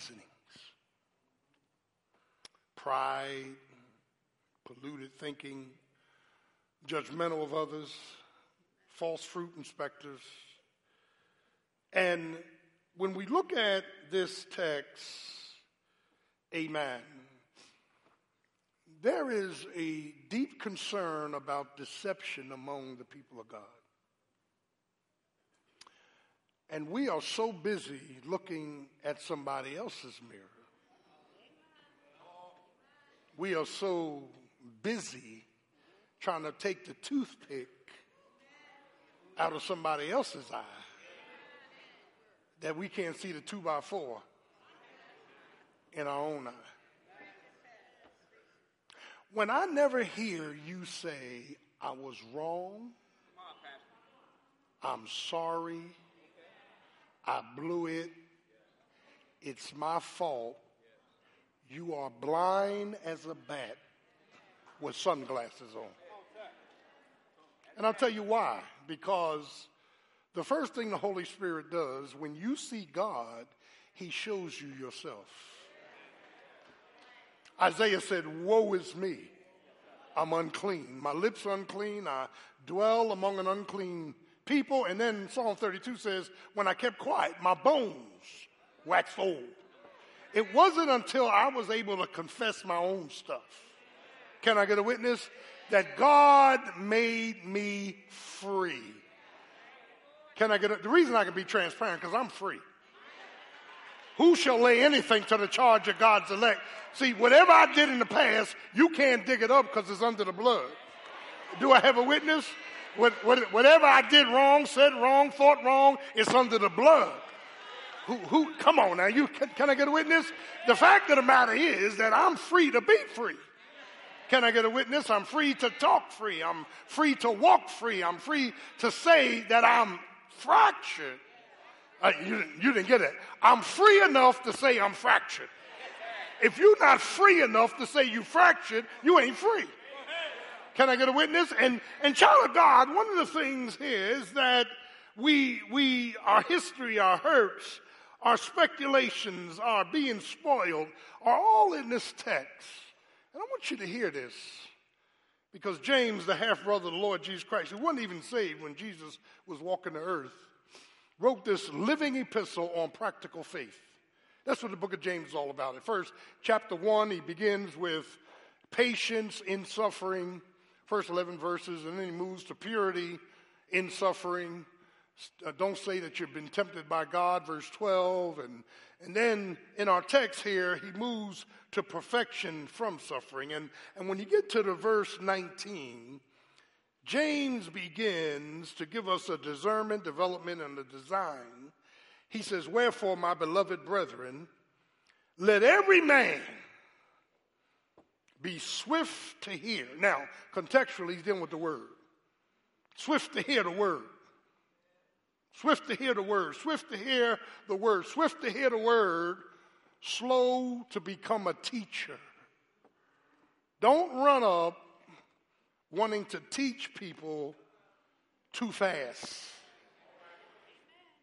seasonings pride, polluted thinking, judgmental of others, false fruit inspectors. And when we look at this text, amen, there is a deep concern about deception among the people of God. And we are so busy looking at somebody else's mirror. We are so busy trying to take the toothpick out of somebody else's eye that we can't see the two by four in our own eye. When I never hear you say, I was wrong, I'm sorry, I blew it, it's my fault, you are blind as a bat with sunglasses on. And I'll tell you why. Because the first thing the Holy Spirit does when you see God, he shows you yourself. Isaiah said, Woe is me. I'm unclean. My lips are unclean. I dwell among an unclean people. And then Psalm 32 says, When I kept quiet, my bones waxed old. It wasn't until I was able to confess my own stuff. Can I get a witness? That God made me free. Can I get a, the reason I can be transparent because I'm free. Who shall lay anything to the charge of God's elect? See, whatever I did in the past, you can't dig it up because it's under the blood. Do I have a witness? Whatever I did wrong, said wrong, thought wrong, it's under the blood. Who, who, come on now, you, can, can I get a witness? The fact of the matter is that I'm free to be free. Can I get a witness? I'm free to talk free. I'm free to walk free. I'm free to say that I'm fractured. Uh, you, you didn't get it. I'm free enough to say I'm fractured. If you're not free enough to say you fractured, you ain't free. Can I get a witness? And, and child of God, one of the things is that we, we, our history, our hurts, our speculations, our being spoiled are all in this text. And I want you to hear this because James, the half brother of the Lord Jesus Christ, who wasn't even saved when Jesus was walking the earth, wrote this living epistle on practical faith. That's what the book of James is all about. At first, chapter one, he begins with patience in suffering, first 11 verses, and then he moves to purity in suffering. Uh, don't say that you've been tempted by God, verse 12. And, and then in our text here, he moves to perfection from suffering. And, and when you get to the verse 19, James begins to give us a discernment, development, and a design. He says, Wherefore, my beloved brethren, let every man be swift to hear. Now, contextually, he's dealing with the word. Swift to hear the word. Swift to hear the word. Swift to hear the word. Swift to hear the word. Slow to become a teacher. Don't run up wanting to teach people too fast.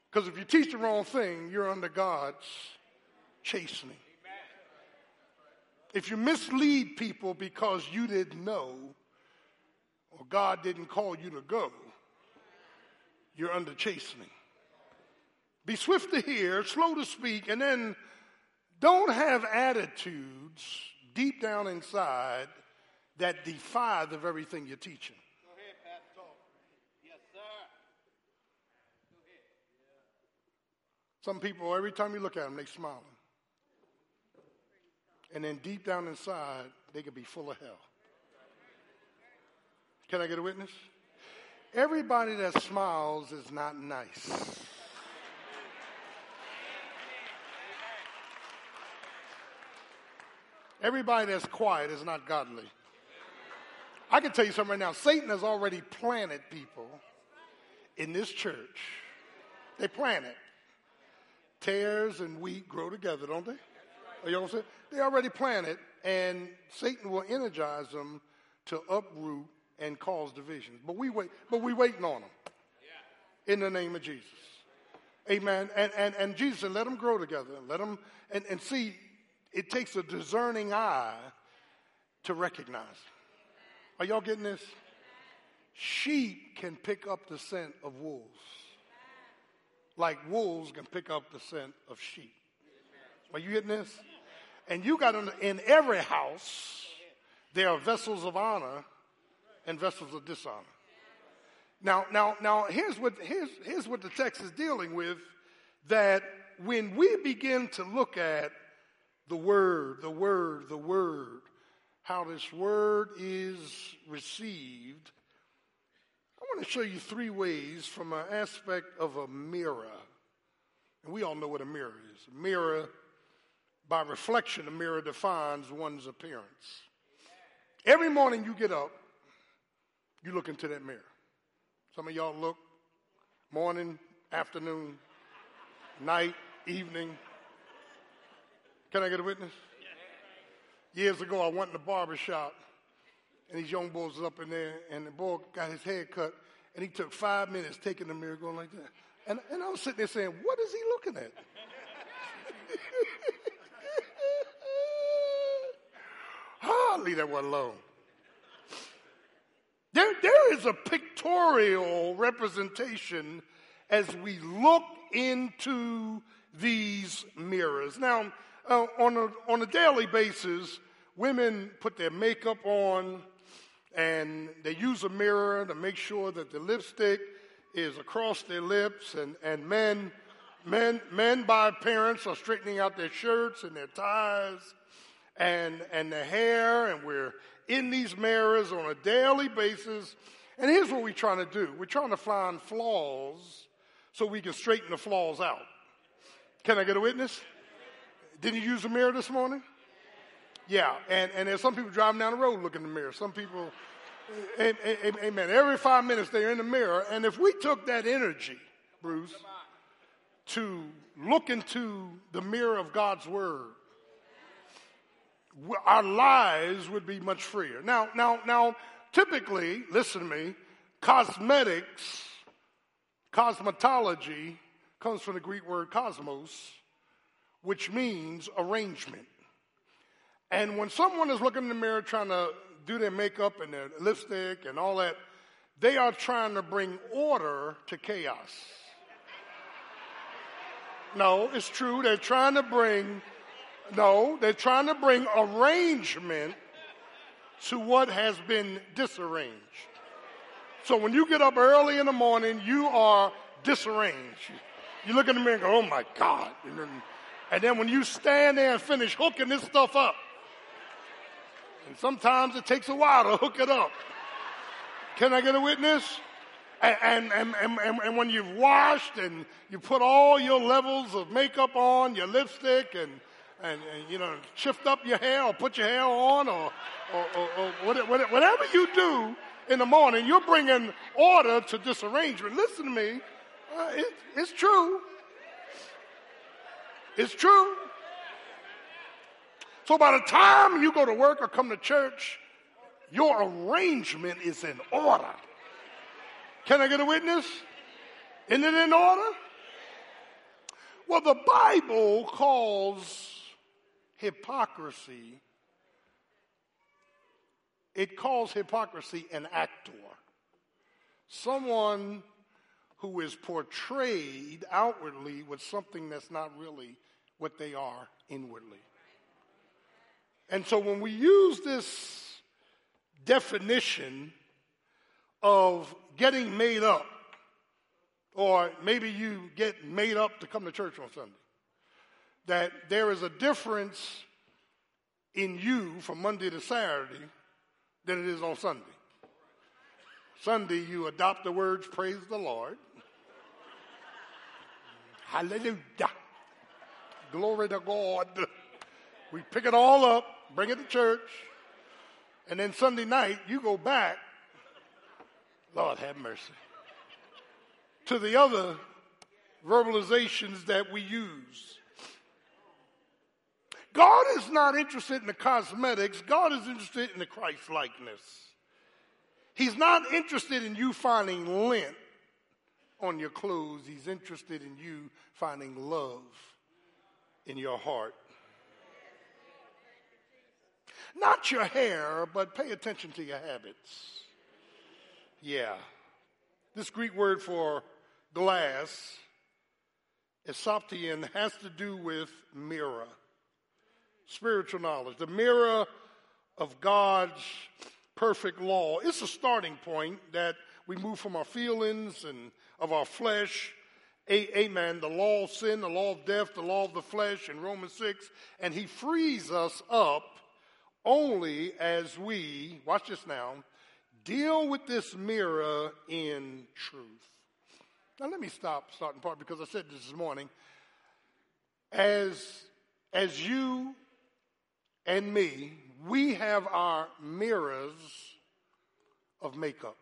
Because if you teach the wrong thing, you're under God's chastening. If you mislead people because you didn't know or God didn't call you to go, you're under chastening. Be swift to hear, slow to speak, and then don't have attitudes deep down inside that defy the very thing you're teaching. Go ahead, Pastor. Yes, sir. Go ahead. Some people, every time you look at them, they smiling. And then deep down inside, they could be full of hell. Can I get a witness? Everybody that smiles is not nice. Everybody that's quiet is not godly. I can tell you something right now. Satan has already planted people in this church. They plant it. Tares and wheat grow together, don't they? You know saying? They already planted, and Satan will energize them to uproot and cause divisions. But we wait, but we waiting on them. In the name of Jesus. Amen. And, and, and Jesus said, let them grow together. Let them, and, and see, it takes a discerning eye to recognize. Are y'all getting this? Sheep can pick up the scent of wolves, like wolves can pick up the scent of sheep. Are you getting this? And you got in, in every house, there are vessels of honor and vessels of dishonor. Now, now, now, here's what, here's, here's what the text is dealing with that when we begin to look at the word, the word, the word, how this word is received, I want to show you three ways from an aspect of a mirror. And we all know what a mirror is. A mirror, by reflection, a mirror defines one's appearance. Every morning you get up, you look into that mirror. Some of y'all look morning, afternoon, night, evening. Can I get a witness? Years ago, I went in the barber shop, and these young boys was up in there, and the boy got his hair cut, and he took five minutes taking the mirror, going like that. And, and I was sitting there saying, What is he looking at? oh, that one alone. There, there is a pictorial representation as we look into these mirrors. Now, uh, on, a, on a daily basis, women put their makeup on and they use a mirror to make sure that the lipstick is across their lips and, and men men men by parents are straightening out their shirts and their ties and and their hair and we're in these mirrors on a daily basis and here's what we're trying to do we're trying to find flaws so we can straighten the flaws out can i get a witness Didn't you use a mirror this morning? Yeah, and, and there's some people driving down the road looking in the mirror. Some people, eh, eh, eh, amen. Every five minutes they're in the mirror. And if we took that energy, Bruce, to look into the mirror of God's Word, our lives would be much freer. Now, now, now, typically, listen to me, cosmetics, cosmetology comes from the Greek word cosmos, which means arrangement. And when someone is looking in the mirror trying to do their makeup and their lipstick and all that, they are trying to bring order to chaos. No, it's true. They're trying to bring, no, they're trying to bring arrangement to what has been disarranged. So when you get up early in the morning, you are disarranged. You look in the mirror and go, oh my God. And then and then when you stand there and finish hooking this stuff up, and sometimes it takes a while to hook it up. Can I get a witness? And, and, and, and, and when you've washed and you put all your levels of makeup on, your lipstick, and, and, and you know, shift up your hair or put your hair on or, or, or, or whatever you do in the morning, you're bringing order to disarrangement. Listen to me. Uh, it, it's true. It's true. So by the time you go to work or come to church, your arrangement is in order. Can I get a witness? Isn't it in order? Well, the Bible calls hypocrisy, it calls hypocrisy an actor. Someone who is portrayed outwardly with something that's not really what they are inwardly. And so when we use this definition of getting made up, or maybe you get made up to come to church on Sunday, that there is a difference in you from Monday to Saturday than it is on Sunday. Sunday, you adopt the words, praise the Lord. Hallelujah. Glory to God. We pick it all up, bring it to church, and then Sunday night you go back, Lord have mercy, to the other verbalizations that we use. God is not interested in the cosmetics, God is interested in the Christ likeness. He's not interested in you finding lint on your clothes. He's interested in you finding love in your heart. Not your hair, but pay attention to your habits. Yeah. This Greek word for glass, esoptian, has to do with mirror, spiritual knowledge. The mirror of God's perfect law. It's a starting point that we move from our feelings and of our flesh. Amen. The law of sin, the law of death, the law of the flesh in Romans 6. And he frees us up only as we, watch this now, deal with this mirror in truth. Now let me stop starting part because I said this this morning. As as you and me, we have our mirrors of makeup.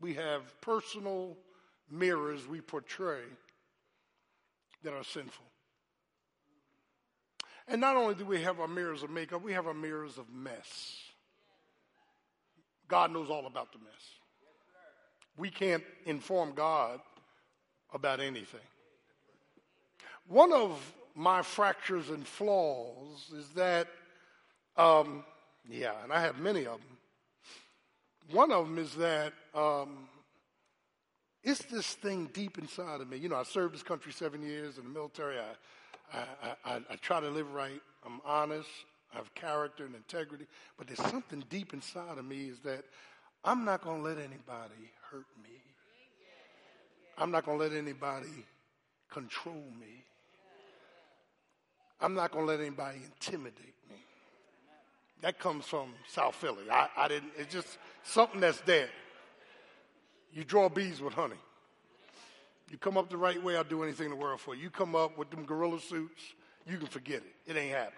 We have personal mirrors we portray that are sinful. And not only do we have our mirrors of makeup, we have our mirrors of mess. God knows all about the mess. We can't inform God about anything. One of my fractures and flaws is that, um, yeah, and I have many of them. One of them is that um, it's this thing deep inside of me. You know, I served this country seven years in the military. I, I, I, I try to live right. I'm honest. I have character and integrity. But there's something deep inside of me is that I'm not going to let anybody hurt me. I'm not going to let anybody control me. I'm not going to let anybody intimidate me. That comes from South Philly. I, I didn't, it's just something that's there. You draw bees with honey. You come up the right way, I'll do anything in the world for you. You come up with them gorilla suits, you can forget it. It ain't happening.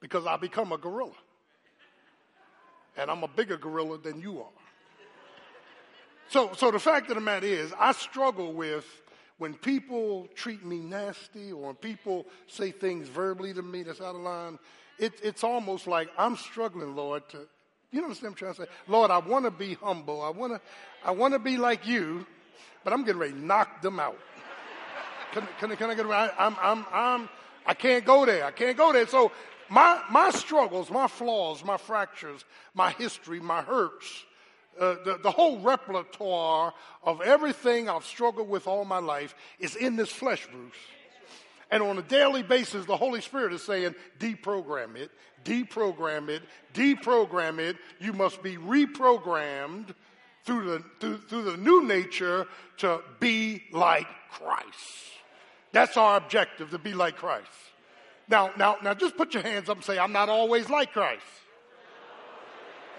Because I become a gorilla. And I'm a bigger gorilla than you are. So, so the fact of the matter is, I struggle with when people treat me nasty or when people say things verbally to me that's out of line. It, it's almost like I'm struggling, Lord, to, you understand what I'm trying to say? Lord, I want to be humble. I want to, I want to be like you, but I'm getting ready to knock them out. Can, can, can I get around? I'm, I'm, I'm, I can't go there. I can't go there. So my, my struggles, my flaws, my fractures, my history, my hurts, uh, the, the whole repertoire of everything I've struggled with all my life is in this flesh, Bruce. And on a daily basis, the Holy Spirit is saying, deprogram it, deprogram it, deprogram it. You must be reprogrammed through the, through, through the new nature to be like Christ. That's our objective, to be like Christ. Now, now, now just put your hands up and say, I'm not always like Christ.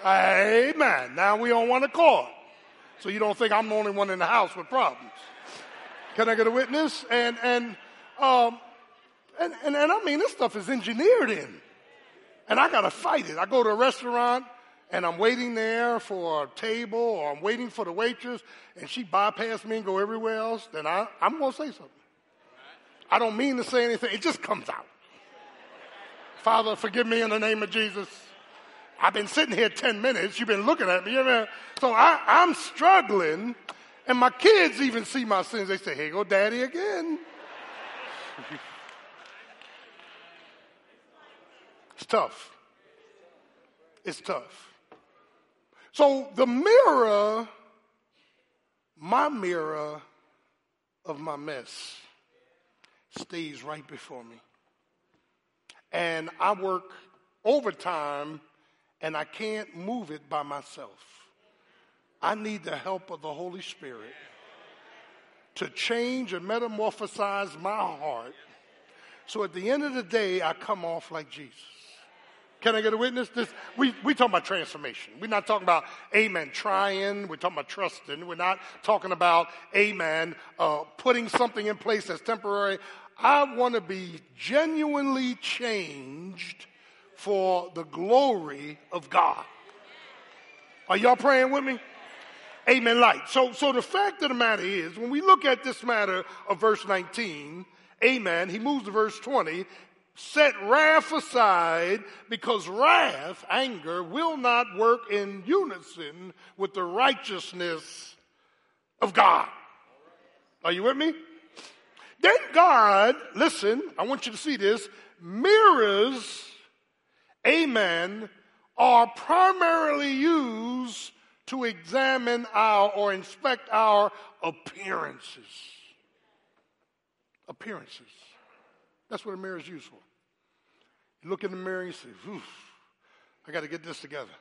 Amen. Now we on one accord. So you don't think I'm the only one in the house with problems. Can I get a witness? And, and, um, and, and, and I mean, this stuff is engineered in. And I got to fight it. I go to a restaurant and I'm waiting there for a table or I'm waiting for the waitress and she bypassed me and go everywhere else, then I, I'm going to say something. I don't mean to say anything. It just comes out. Father, forgive me in the name of Jesus. I've been sitting here 10 minutes. You've been looking at me. You know? So I, I'm struggling. And my kids even see my sins. They say, here go daddy again. it's tough. It's tough. So the mirror, my mirror of my mess, stays right before me. And I work overtime and I can't move it by myself. I need the help of the Holy Spirit to change and metamorphosize my heart so at the end of the day I come off like Jesus. Can I get a witness? This, we, we talking about transformation. We're not talking about, amen, trying. We're talking about trusting. We're not talking about, amen, uh, putting something in place that's temporary. I want to be genuinely changed for the glory of God. Are y'all praying with me? Amen. Light. So, so the fact of the matter is, when we look at this matter of verse 19, amen, he moves to verse 20, set wrath aside because wrath, anger, will not work in unison with the righteousness of God. Are you with me? Then God, listen, I want you to see this, mirrors, amen, are primarily used to examine our or inspect our appearances. Appearances. That's what a mirror is used for. You look in the mirror and say, Oof, I got to get this together.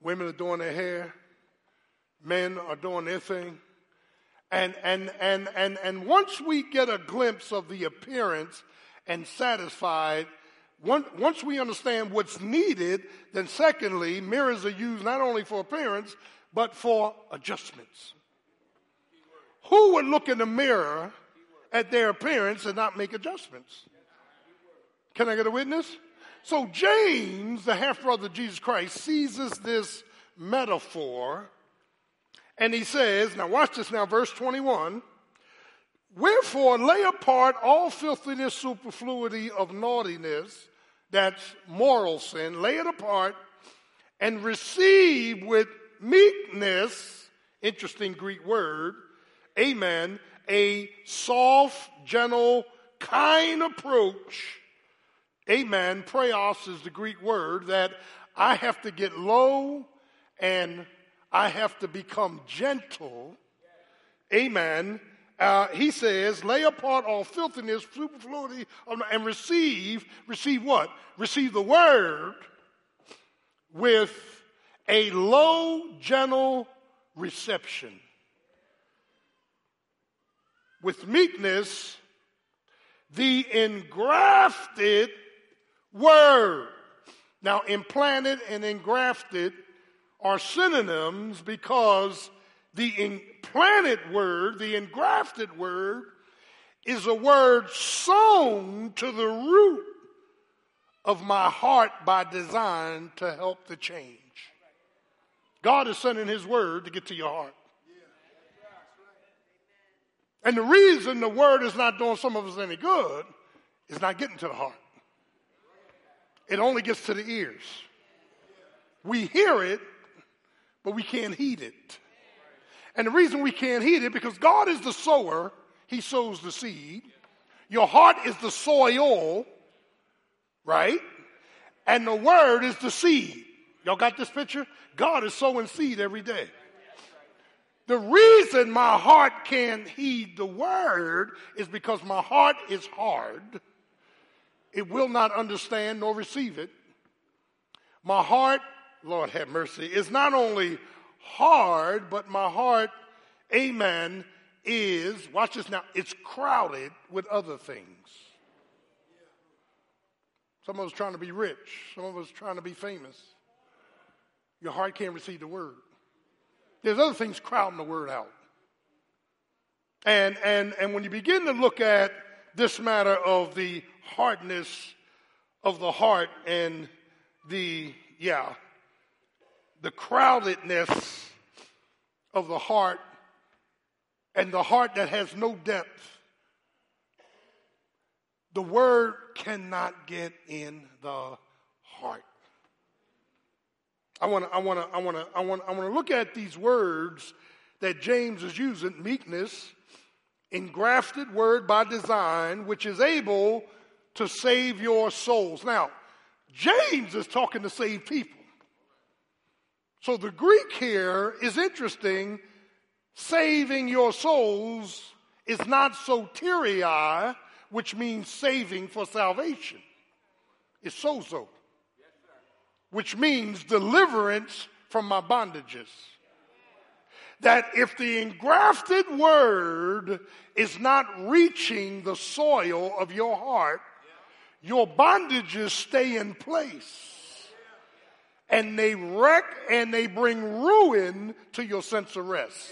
Women are doing their hair, men are doing their thing. And, and, and, and, and once we get a glimpse of the appearance and satisfied, once we understand what's needed, then secondly, mirrors are used not only for appearance, but for adjustments. Who would look in the mirror at their appearance and not make adjustments? Can I get a witness? So James, the half brother of Jesus Christ, seizes this metaphor and he says, now watch this now, verse 21. Wherefore lay apart all filthiness, superfluity of naughtiness, that's moral sin, lay it apart, and receive with meekness, interesting Greek word, amen, a soft, gentle, kind approach. Amen. Praos is the Greek word that I have to get low and I have to become gentle. Amen. Uh, he says, lay apart all filthiness, superfluity, and receive, receive what? Receive the word with a low, gentle reception. With meekness, the engrafted word. Now, implanted and engrafted are synonyms because the implanted word, the engrafted word, is a word sown to the root of my heart by design to help the change. God is sending His word to get to your heart. And the reason the word is not doing some of us any good is not getting to the heart. It only gets to the ears. We hear it, but we can't heed it. And the reason we can't heed it because God is the sower, He sows the seed. Your heart is the soil, right? And the word is the seed. Y'all got this picture? God is sowing seed every day. The reason my heart can't heed the word is because my heart is hard. It will not understand nor receive it. My heart Lord have mercy, is not only hard, but my heart, amen, is, watch this now, it's crowded with other things. Some of us trying to be rich, some of us trying to be famous. Your heart can't receive the word. There's other things crowding the word out. And, and, and when you begin to look at this matter of the hardness of the heart and the, yeah, the crowdedness of the heart and the heart that has no depth, the word cannot get in the heart. I want to I want to I want to I want I want to look at these words that James is using meekness engrafted word by design which is able to save your souls. Now, James is talking to save people. So the Greek here is interesting. Saving your souls is not soteria, which means saving for salvation. It's sozo, which means deliverance from my bondages. That if the engrafted word is not reaching the soil of your heart, your bondages stay in place and they wreck and they bring ruin to your sense of rest.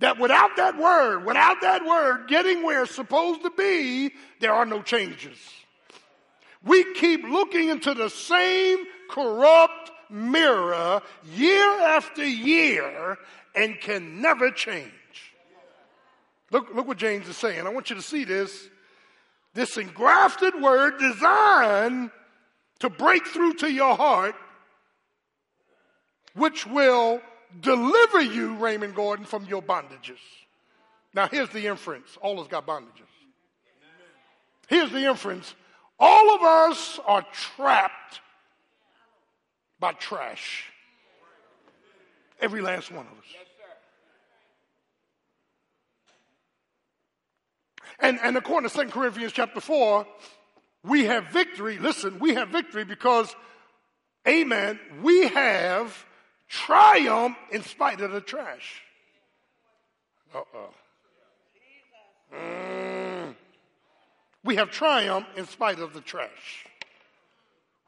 That without that word, without that word getting where it's supposed to be, there are no changes. We keep looking into the same corrupt mirror year after year and can never change. Look, look what James is saying. I want you to see this. This engrafted word designed to break through to your heart, which will deliver you, Raymond Gordon, from your bondages. Now, here's the inference all of us got bondages. Here's the inference all of us are trapped by trash. Every last one of us. And, and according to 2 Corinthians chapter 4, we have victory. Listen, we have victory because, amen, we have triumph in spite of the trash. Uh oh. Mm. We have triumph in spite of the trash.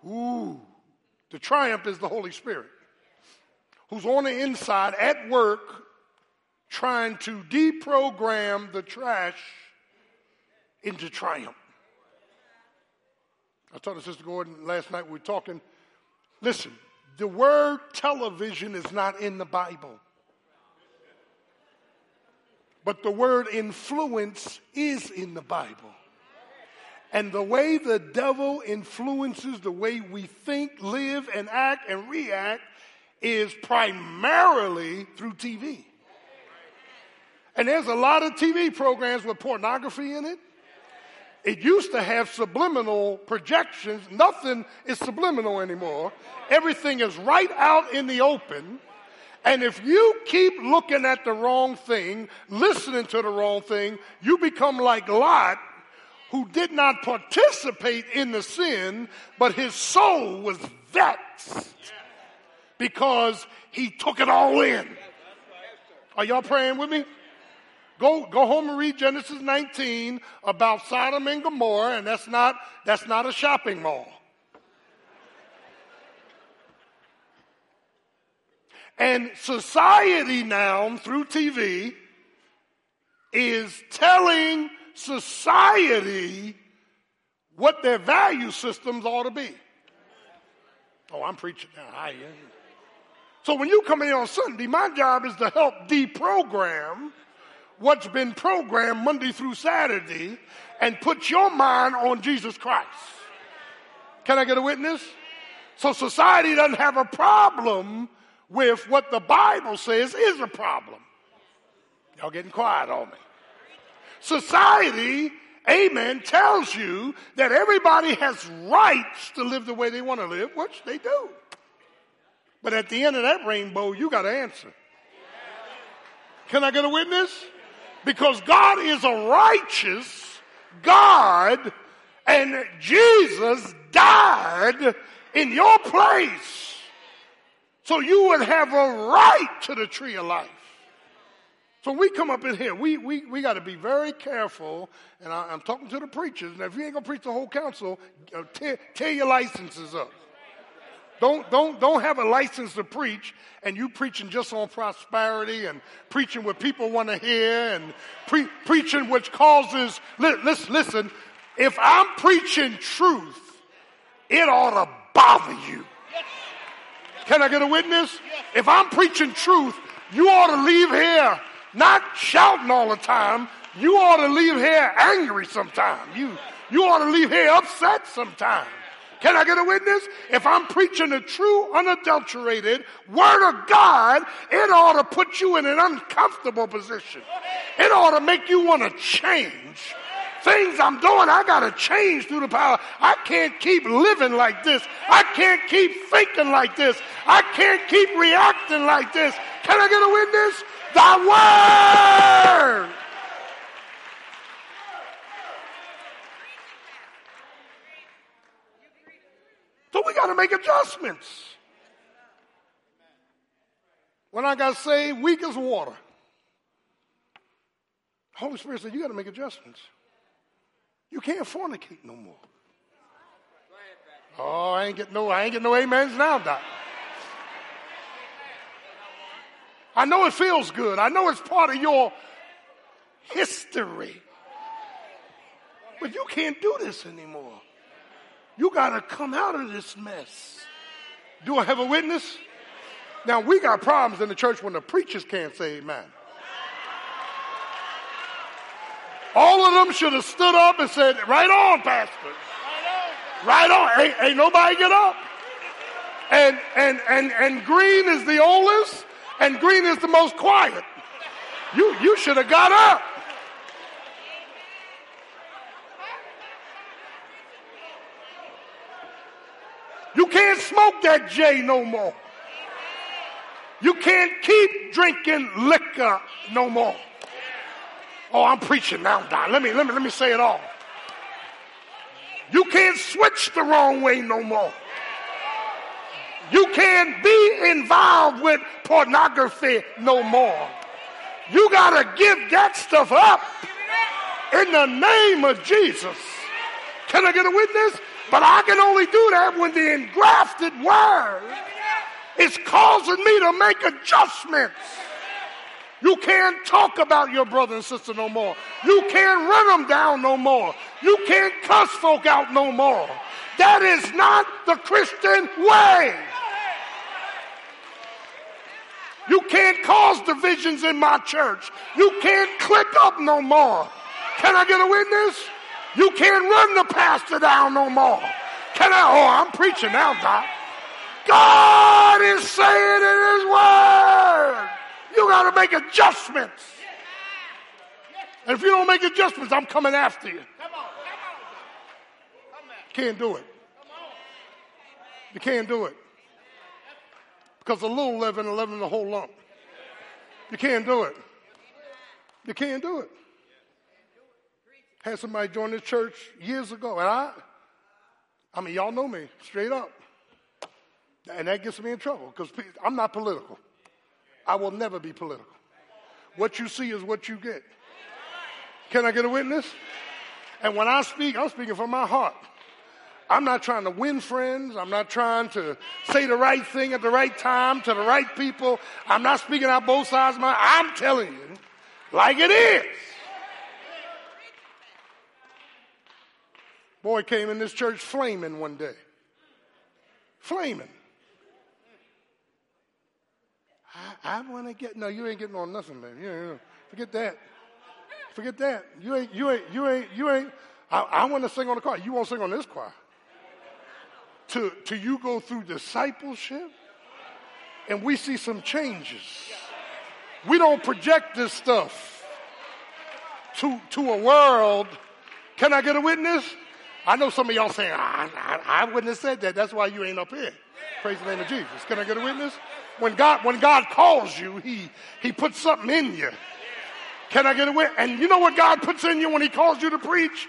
Ooh. The triumph is the Holy Spirit who's on the inside at work trying to deprogram the trash into triumph. I told Sister Gordon last night we were talking. Listen, the word television is not in the Bible. But the word influence is in the Bible. And the way the devil influences the way we think, live, and act and react is primarily through TV. And there's a lot of TV programs with pornography in it. It used to have subliminal projections. Nothing is subliminal anymore. Everything is right out in the open. And if you keep looking at the wrong thing, listening to the wrong thing, you become like Lot, who did not participate in the sin, but his soul was vexed because he took it all in. Are y'all praying with me? Go, go home and read Genesis 19 about Sodom and Gomorrah, and that's not, that's not a shopping mall. And society now, through TV, is telling society what their value systems ought to be. Oh, I'm preaching now. I am. So when you come in on Sunday, my job is to help deprogram what's been programmed Monday through Saturday and put your mind on Jesus Christ. Can I get a witness? So society doesn't have a problem with what the Bible says is a problem. Y'all getting quiet on me. Society, amen, tells you that everybody has rights to live the way they want to live, which they do. But at the end of that rainbow, you got to answer. Can I get a witness? Because God is a righteous God and Jesus died in your place. So you would have a right to the tree of life. So we come up in here, we, we, we got to be very careful. And I, am talking to the preachers. Now, if you ain't going to preach the whole counsel, uh, tear, tear your licenses up. Don't, don't, don't have a license to preach and you preaching just on prosperity and preaching what people want to hear and pre- preaching which causes, li- listen, listen, if I'm preaching truth, it ought to bother you. Can I get a witness? If I'm preaching truth, you ought to leave here not shouting all the time. You ought to leave here angry sometime. You, you ought to leave here upset sometime. Can I get a witness? If I'm preaching the true, unadulterated Word of God, it ought to put you in an uncomfortable position. It ought to make you want to change. Things I'm doing, I got to change through the power. I can't keep living like this. I can't keep thinking like this. I can't keep reacting like this. Can I get a witness? The Word! We got to make adjustments. When I got saved, weak as water. Holy Spirit said, You got to make adjustments. You can't fornicate no more. Oh, I ain't get no, I ain't get no amens now, Doc. I know it feels good. I know it's part of your history. But you can't do this anymore. You got to come out of this mess. Do I have a witness? Now, we got problems in the church when the preachers can't say amen. All of them should have stood up and said, Right on, Pastor. Right on. Ain't, ain't nobody get up. And, and, and, and green is the oldest, and green is the most quiet. You, you should have got up. You that J no more. You can't keep drinking liquor no more. Oh, I'm preaching now, Don. Let me, let me, let me say it all. You can't switch the wrong way no more. You can't be involved with pornography no more. You got to give that stuff up in the name of Jesus. Can I get a witness? But I can only do that when the engrafted word is causing me to make adjustments. You can't talk about your brother and sister no more. You can't run them down no more. You can't cuss folk out no more. That is not the Christian way. You can't cause divisions in my church. You can't click up no more. Can I get a witness? You can't run the pastor down no more. Can I? Oh, I'm preaching now, Doc. God is saying in His Word, you got to make adjustments. And if you don't make adjustments, I'm coming after you. Come on. Can't do it. You can't do it. Because a little leaven leaven the whole lump. You can't do it. You can't do it. Had somebody join the church years ago, and I, I mean, y'all know me straight up. And that gets me in trouble because I'm not political. I will never be political. What you see is what you get. Can I get a witness? And when I speak, I'm speaking from my heart. I'm not trying to win friends. I'm not trying to say the right thing at the right time to the right people. I'm not speaking out both sides of my. I'm telling you like it is. Boy came in this church flaming one day. Flaming. I, I want to get, no, you ain't getting on nothing, man. You, forget that. Forget that. You ain't, you ain't, you ain't, you ain't. I, I want to sing on the choir. You won't sing on this choir. To, to you go through discipleship and we see some changes. We don't project this stuff to, to a world. Can I get a witness? I know some of y'all saying, I, I, I wouldn't have said that. That's why you ain't up here. Praise the name of Jesus. Can I get a witness? When God, when God calls you, he, he puts something in you. Can I get a witness? And you know what God puts in you when he calls you to preach?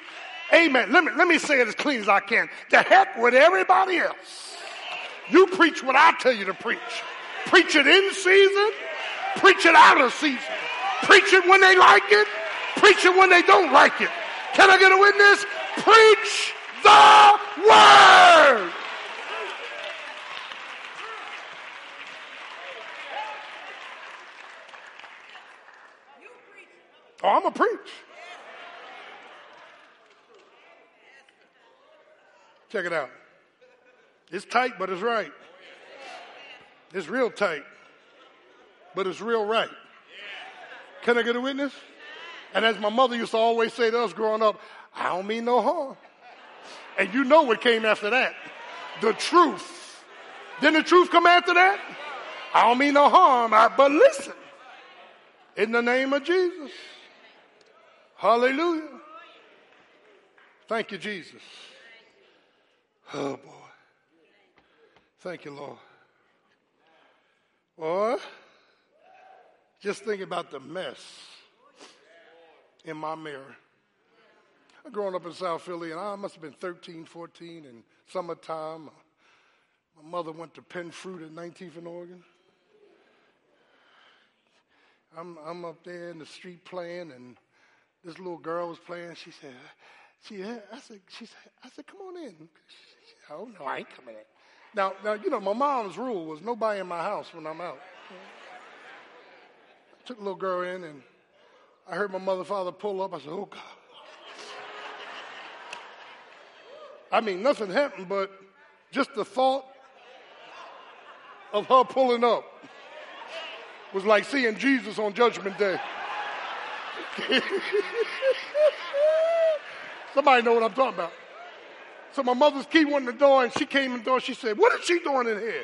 Amen. Let me, let me say it as clean as I can. To heck with everybody else. You preach what I tell you to preach. Preach it in season. Preach it out of season. Preach it when they like it. Preach it when they don't like it. Can I get a witness? Preach the word. Oh, I'm a preach. Check it out. It's tight, but it's right. It's real tight, but it's real right. Can I get a witness? And as my mother used to always say to us growing up, I don't mean no harm. And you know what came after that the truth. Didn't the truth come after that? I don't mean no harm, I, but listen. In the name of Jesus. Hallelujah. Thank you, Jesus. Oh, boy. Thank you, Lord. Or just think about the mess in my mirror. I growing up in South Philly, and I must have been 13, 14 in summertime. Uh, my mother went to Penn Fruit at 19th and Oregon. I'm, I'm up there in the street playing, and this little girl was playing. She said, she, I said, she said, I said, come on in. She said, oh no, I ain't coming in. Now, now, you know, my mom's rule was nobody in my house when I'm out. I took the little girl in, and I heard my mother, father pull up. I said, oh God. I mean, nothing happened, but just the thought of her pulling up was like seeing Jesus on Judgment Day. Somebody know what I'm talking about. So my mother's key went in the door and she came in the door. She said, What is she doing in here?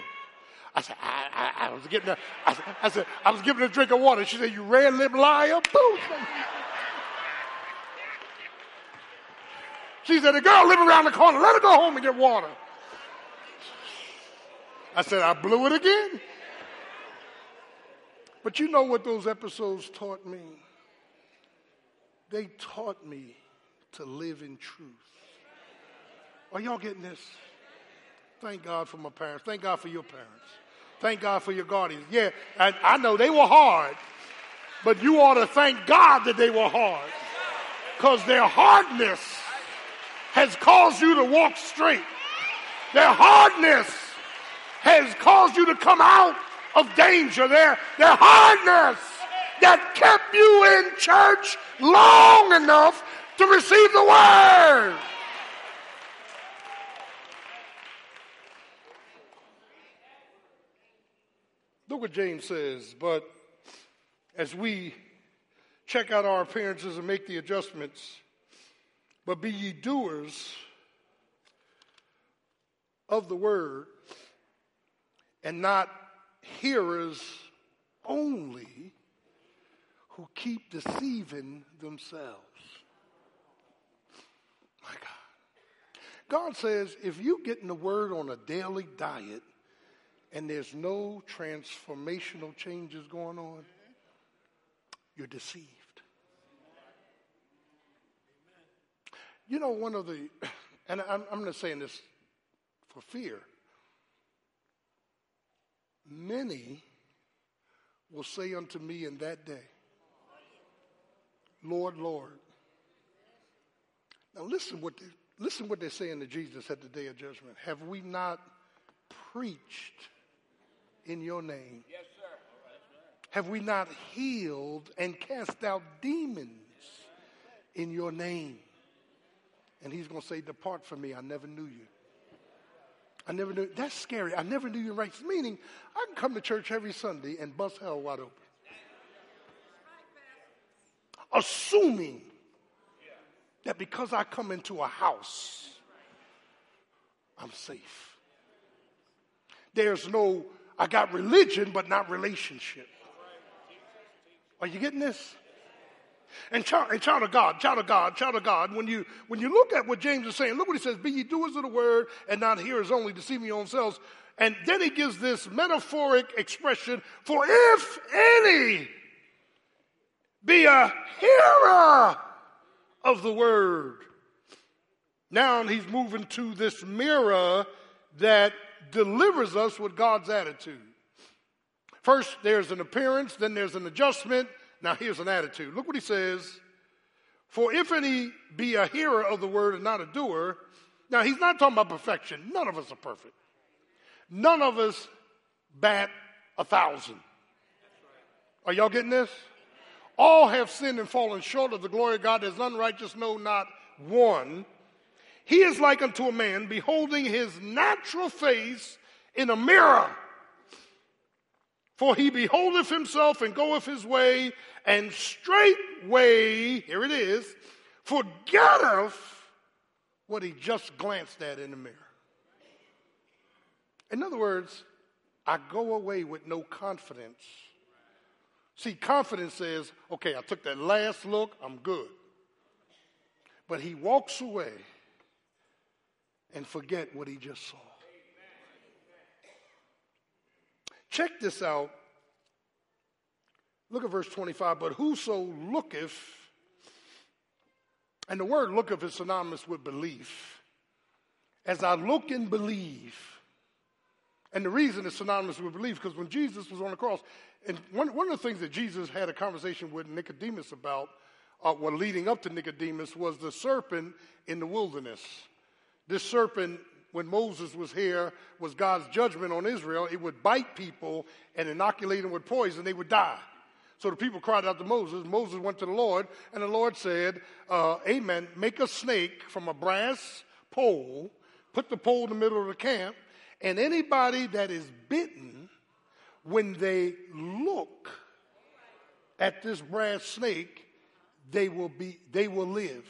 I said, I, I, I was getting a, I, said, I was giving her a drink of water. She said, you red lip liar. Boom. She said, the girl living around the corner. Let her go home and get water. I said, I blew it again. But you know what those episodes taught me? They taught me to live in truth. Are y'all getting this? Thank God for my parents. Thank God for your parents. Thank God for your guardians. Yeah, and I know they were hard, but you ought to thank God that they were hard because their hardness has caused you to walk straight. Their hardness has caused you to come out of danger. Their, their hardness that kept you in church long enough to receive the word. Look what James says. But as we check out our appearances and make the adjustments, but be ye doers of the word and not hearers only who keep deceiving themselves. My God. God says if you get in the word on a daily diet, and there's no transformational changes going on, you're deceived. You know, one of the, and I'm, I'm not saying this for fear, many will say unto me in that day, Lord, Lord. Now listen what they, listen what they're saying to Jesus at the day of judgment. Have we not preached in your name? Yes, sir. Have we not healed and cast out demons in your name? And he's going to say, Depart from me, I never knew you. I never knew. That's scary. I never knew you right. Meaning, I can come to church every Sunday and bust hell wide open. Assuming that because I come into a house, I'm safe. There's no I got religion, but not relationship. Are you getting this? And child, and child of God, child of God, child of God, when you, when you look at what James is saying, look what he says, be ye doers of the word and not hearers only, deceiving your own selves. And then he gives this metaphoric expression, for if any be a hearer of the word. Now he's moving to this mirror that delivers us with God's attitude. First, there's an appearance, then there's an adjustment. Now, here's an attitude. Look what he says. For if any be a hearer of the word and not a doer, now he's not talking about perfection. None of us are perfect. None of us bat a thousand. Are y'all getting this? All have sinned and fallen short of the glory of God. There's unrighteous, no, not one. He is like unto a man beholding his natural face in a mirror. For he beholdeth himself and goeth his way, and straightway, here it is, forgetteth what he just glanced at in the mirror. In other words, I go away with no confidence. See, confidence says, okay, I took that last look, I'm good. But he walks away and forget what he just saw. Check this out. Look at verse 25. But whoso looketh, and the word looketh is synonymous with belief. As I look and believe, and the reason it's synonymous with belief, because when Jesus was on the cross, and one, one of the things that Jesus had a conversation with Nicodemus about, uh, leading up to Nicodemus, was the serpent in the wilderness. This serpent, when Moses was here, was God's judgment on Israel. It would bite people and inoculate them with poison, they would die. So the people cried out to Moses. Moses went to the Lord, and the Lord said, uh, Amen, make a snake from a brass pole, put the pole in the middle of the camp, and anybody that is bitten, when they look at this brass snake, they will be they will live.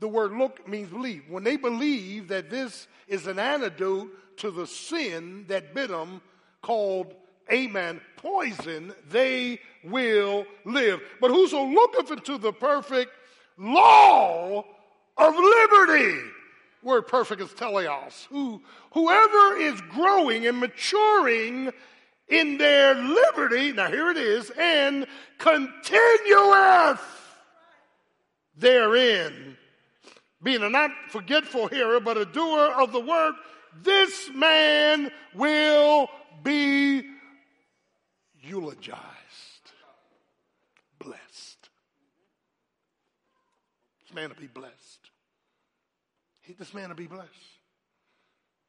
The word look means believe. When they believe that this is an antidote to the sin that bit them, called, amen, poison, they will live. But whoso looketh into the perfect law of liberty, word perfect is teleos, who, whoever is growing and maturing in their liberty, now here it is, and continueth therein, being a not forgetful hearer, but a doer of the work, this man will be eulogized, blessed. This man will be blessed. This man will be blessed.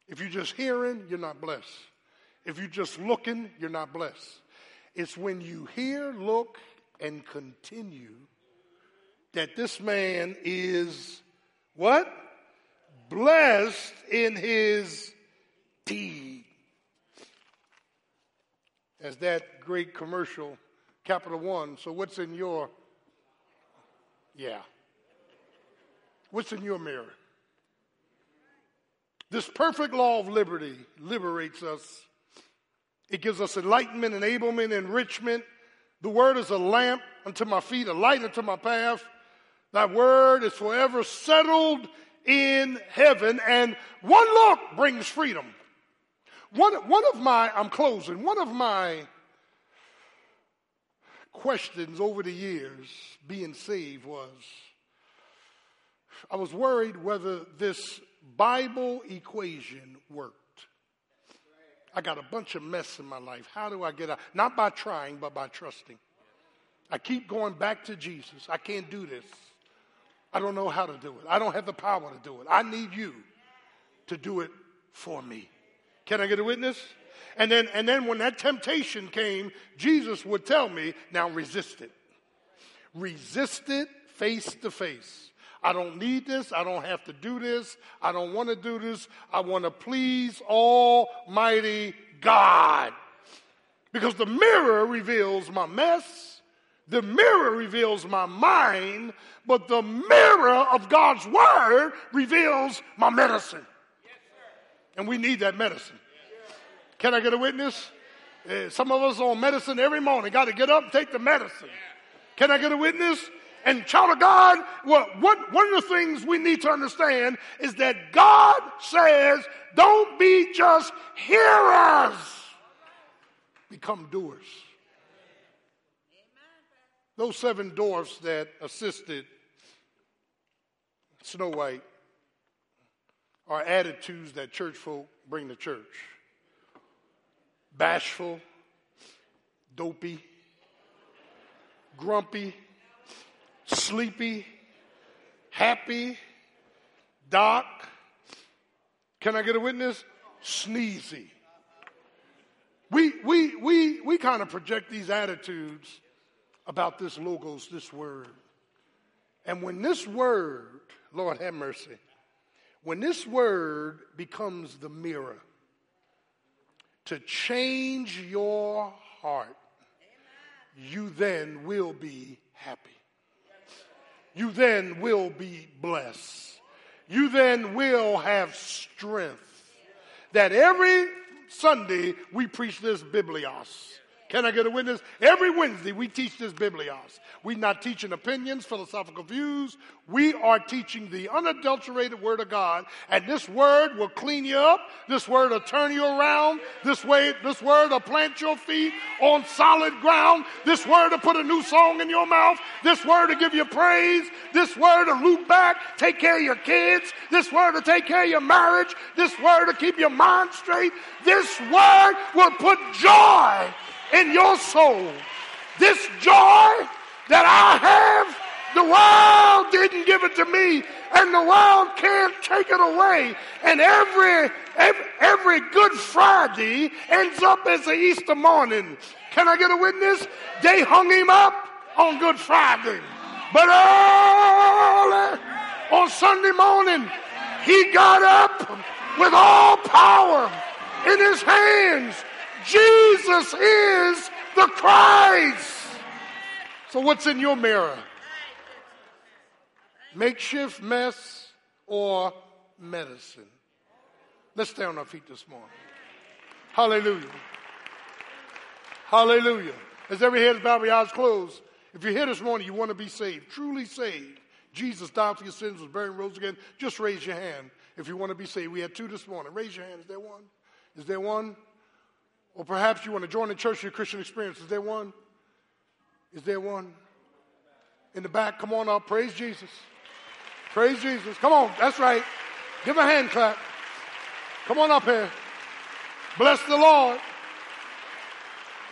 If you're just hearing, you're not blessed. If you're just looking, you're not blessed. It's when you hear, look, and continue that this man is what? Blessed in his deed. As that great commercial, Capital One. So, what's in your, yeah. What's in your mirror? This perfect law of liberty liberates us it gives us enlightenment, enablement, enrichment. The word is a lamp unto my feet, a light unto my path. That word is forever settled in heaven, and one look brings freedom. One, one of my, I'm closing, one of my questions over the years being saved was I was worried whether this Bible equation worked. I got a bunch of mess in my life. How do I get out? Not by trying, but by trusting. I keep going back to Jesus. I can't do this. I don't know how to do it. I don't have the power to do it. I need you to do it for me. Can I get a witness? And then, and then when that temptation came, Jesus would tell me, now resist it. Resist it face to face. I don't need this. I don't have to do this. I don't want to do this. I want to please Almighty God. Because the mirror reveals my mess. The mirror reveals my mind, but the mirror of God's word reveals my medicine. and we need that medicine. Can I get a witness? Uh, some of us on medicine every morning. Got to get up and take the medicine. Can I get a witness? And child of God, well, one, one of the things we need to understand is that God says, don't be just hearers, become doers. Those seven dwarfs that assisted Snow White are attitudes that church folk bring to church bashful, dopey, grumpy, sleepy, happy, Doc. Can I get a witness? Sneezy. We, we, we, we kind of project these attitudes about this logos, this word. And when this word, Lord have mercy, when this word becomes the mirror to change your heart, you then will be happy you then will be blessed. You then will have strength. That every Sunday we preach this Biblios. Can I get a witness? Every Wednesday we teach this Biblios. We're not teaching opinions, philosophical views. We are teaching the unadulterated Word of God. And this Word will clean you up. This Word will turn you around. This way, this Word will plant your feet on solid ground. This Word will put a new song in your mouth. This Word will give you praise. This Word will loop back, take care of your kids. This Word will take care of your marriage. This Word will keep your mind straight. This Word will put joy in your soul. This joy that I have, the world didn't give it to me, and the world can't take it away. And every, every, every Good Friday ends up as an Easter morning. Can I get a witness? They hung him up on Good Friday. But early on Sunday morning, he got up with all power in his hands Jesus is the Christ. So, what's in your mirror? Makeshift mess or medicine? Let's stay on our feet this morning. Hallelujah. Hallelujah. As every head is bowed, every eyes closed. If you're here this morning, you want to be saved, truly saved. Jesus died for your sins, was buried, and rose again. Just raise your hand if you want to be saved. We had two this morning. Raise your hand. Is there one? Is there one? Or perhaps you want to join the church for your Christian experience. Is there one? Is there one? In the back, come on up. Praise Jesus. Praise Jesus. Come on. That's right. Give a hand clap. Come on up here. Bless the Lord.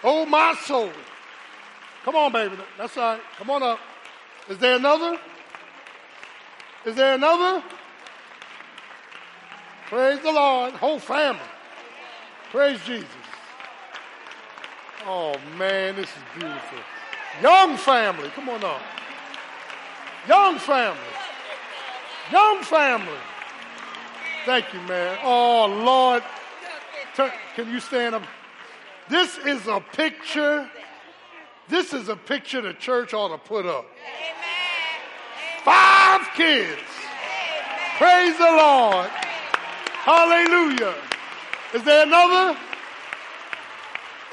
Oh, my soul. Come on, baby. That's all right. Come on up. Is there another? Is there another? Praise the Lord. Whole family. Praise Jesus. Oh, man, this is beautiful. Young family. Come on up. Young family. Young family. Thank you, man. Oh, Lord. Can you stand up? This is a picture. This is a picture the church ought to put up. Five kids. Praise the Lord. Hallelujah. Is there another?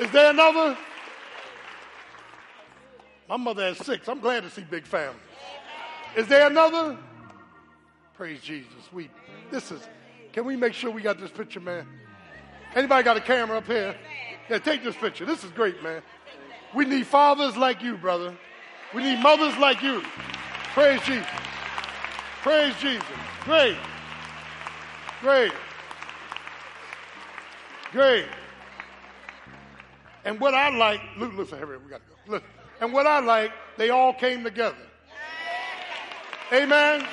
Is there another? My mother has six. I'm glad to see big families. Is there another? Praise Jesus. We this is can we make sure we got this picture, man? Anybody got a camera up here? Yeah, take this picture. This is great, man. We need fathers like you, brother. We need mothers like you. Praise Jesus. Praise Jesus. Great. Great. Great. And what I like, look, listen, here, we got to go. Listen. And what I like, they all came together. Amen.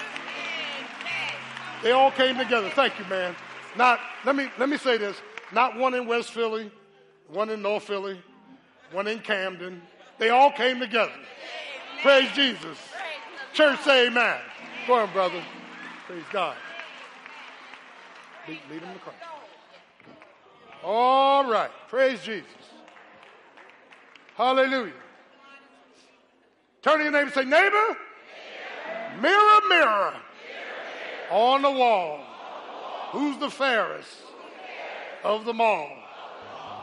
They all came together. Thank you, man. Not let me let me say this. Not one in West Philly, one in North Philly, one in Camden. They all came together. Praise Jesus. Church say amen. Go on, brother. Praise God. Lead, lead them to Christ. All right. Praise Jesus. Hallelujah. Turn to your neighbor and say, neighbor, mirror, mirror, on the wall. Who's the fairest of them all?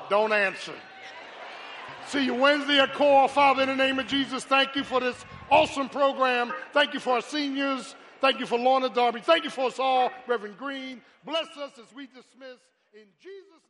Don't answer. See you Wednesday at Core. Father, in the name of Jesus, thank you for this awesome program. Thank you for our seniors. Thank you for Lorna Darby. Thank you for us all, Reverend Green. Bless us as we dismiss in Jesus' name.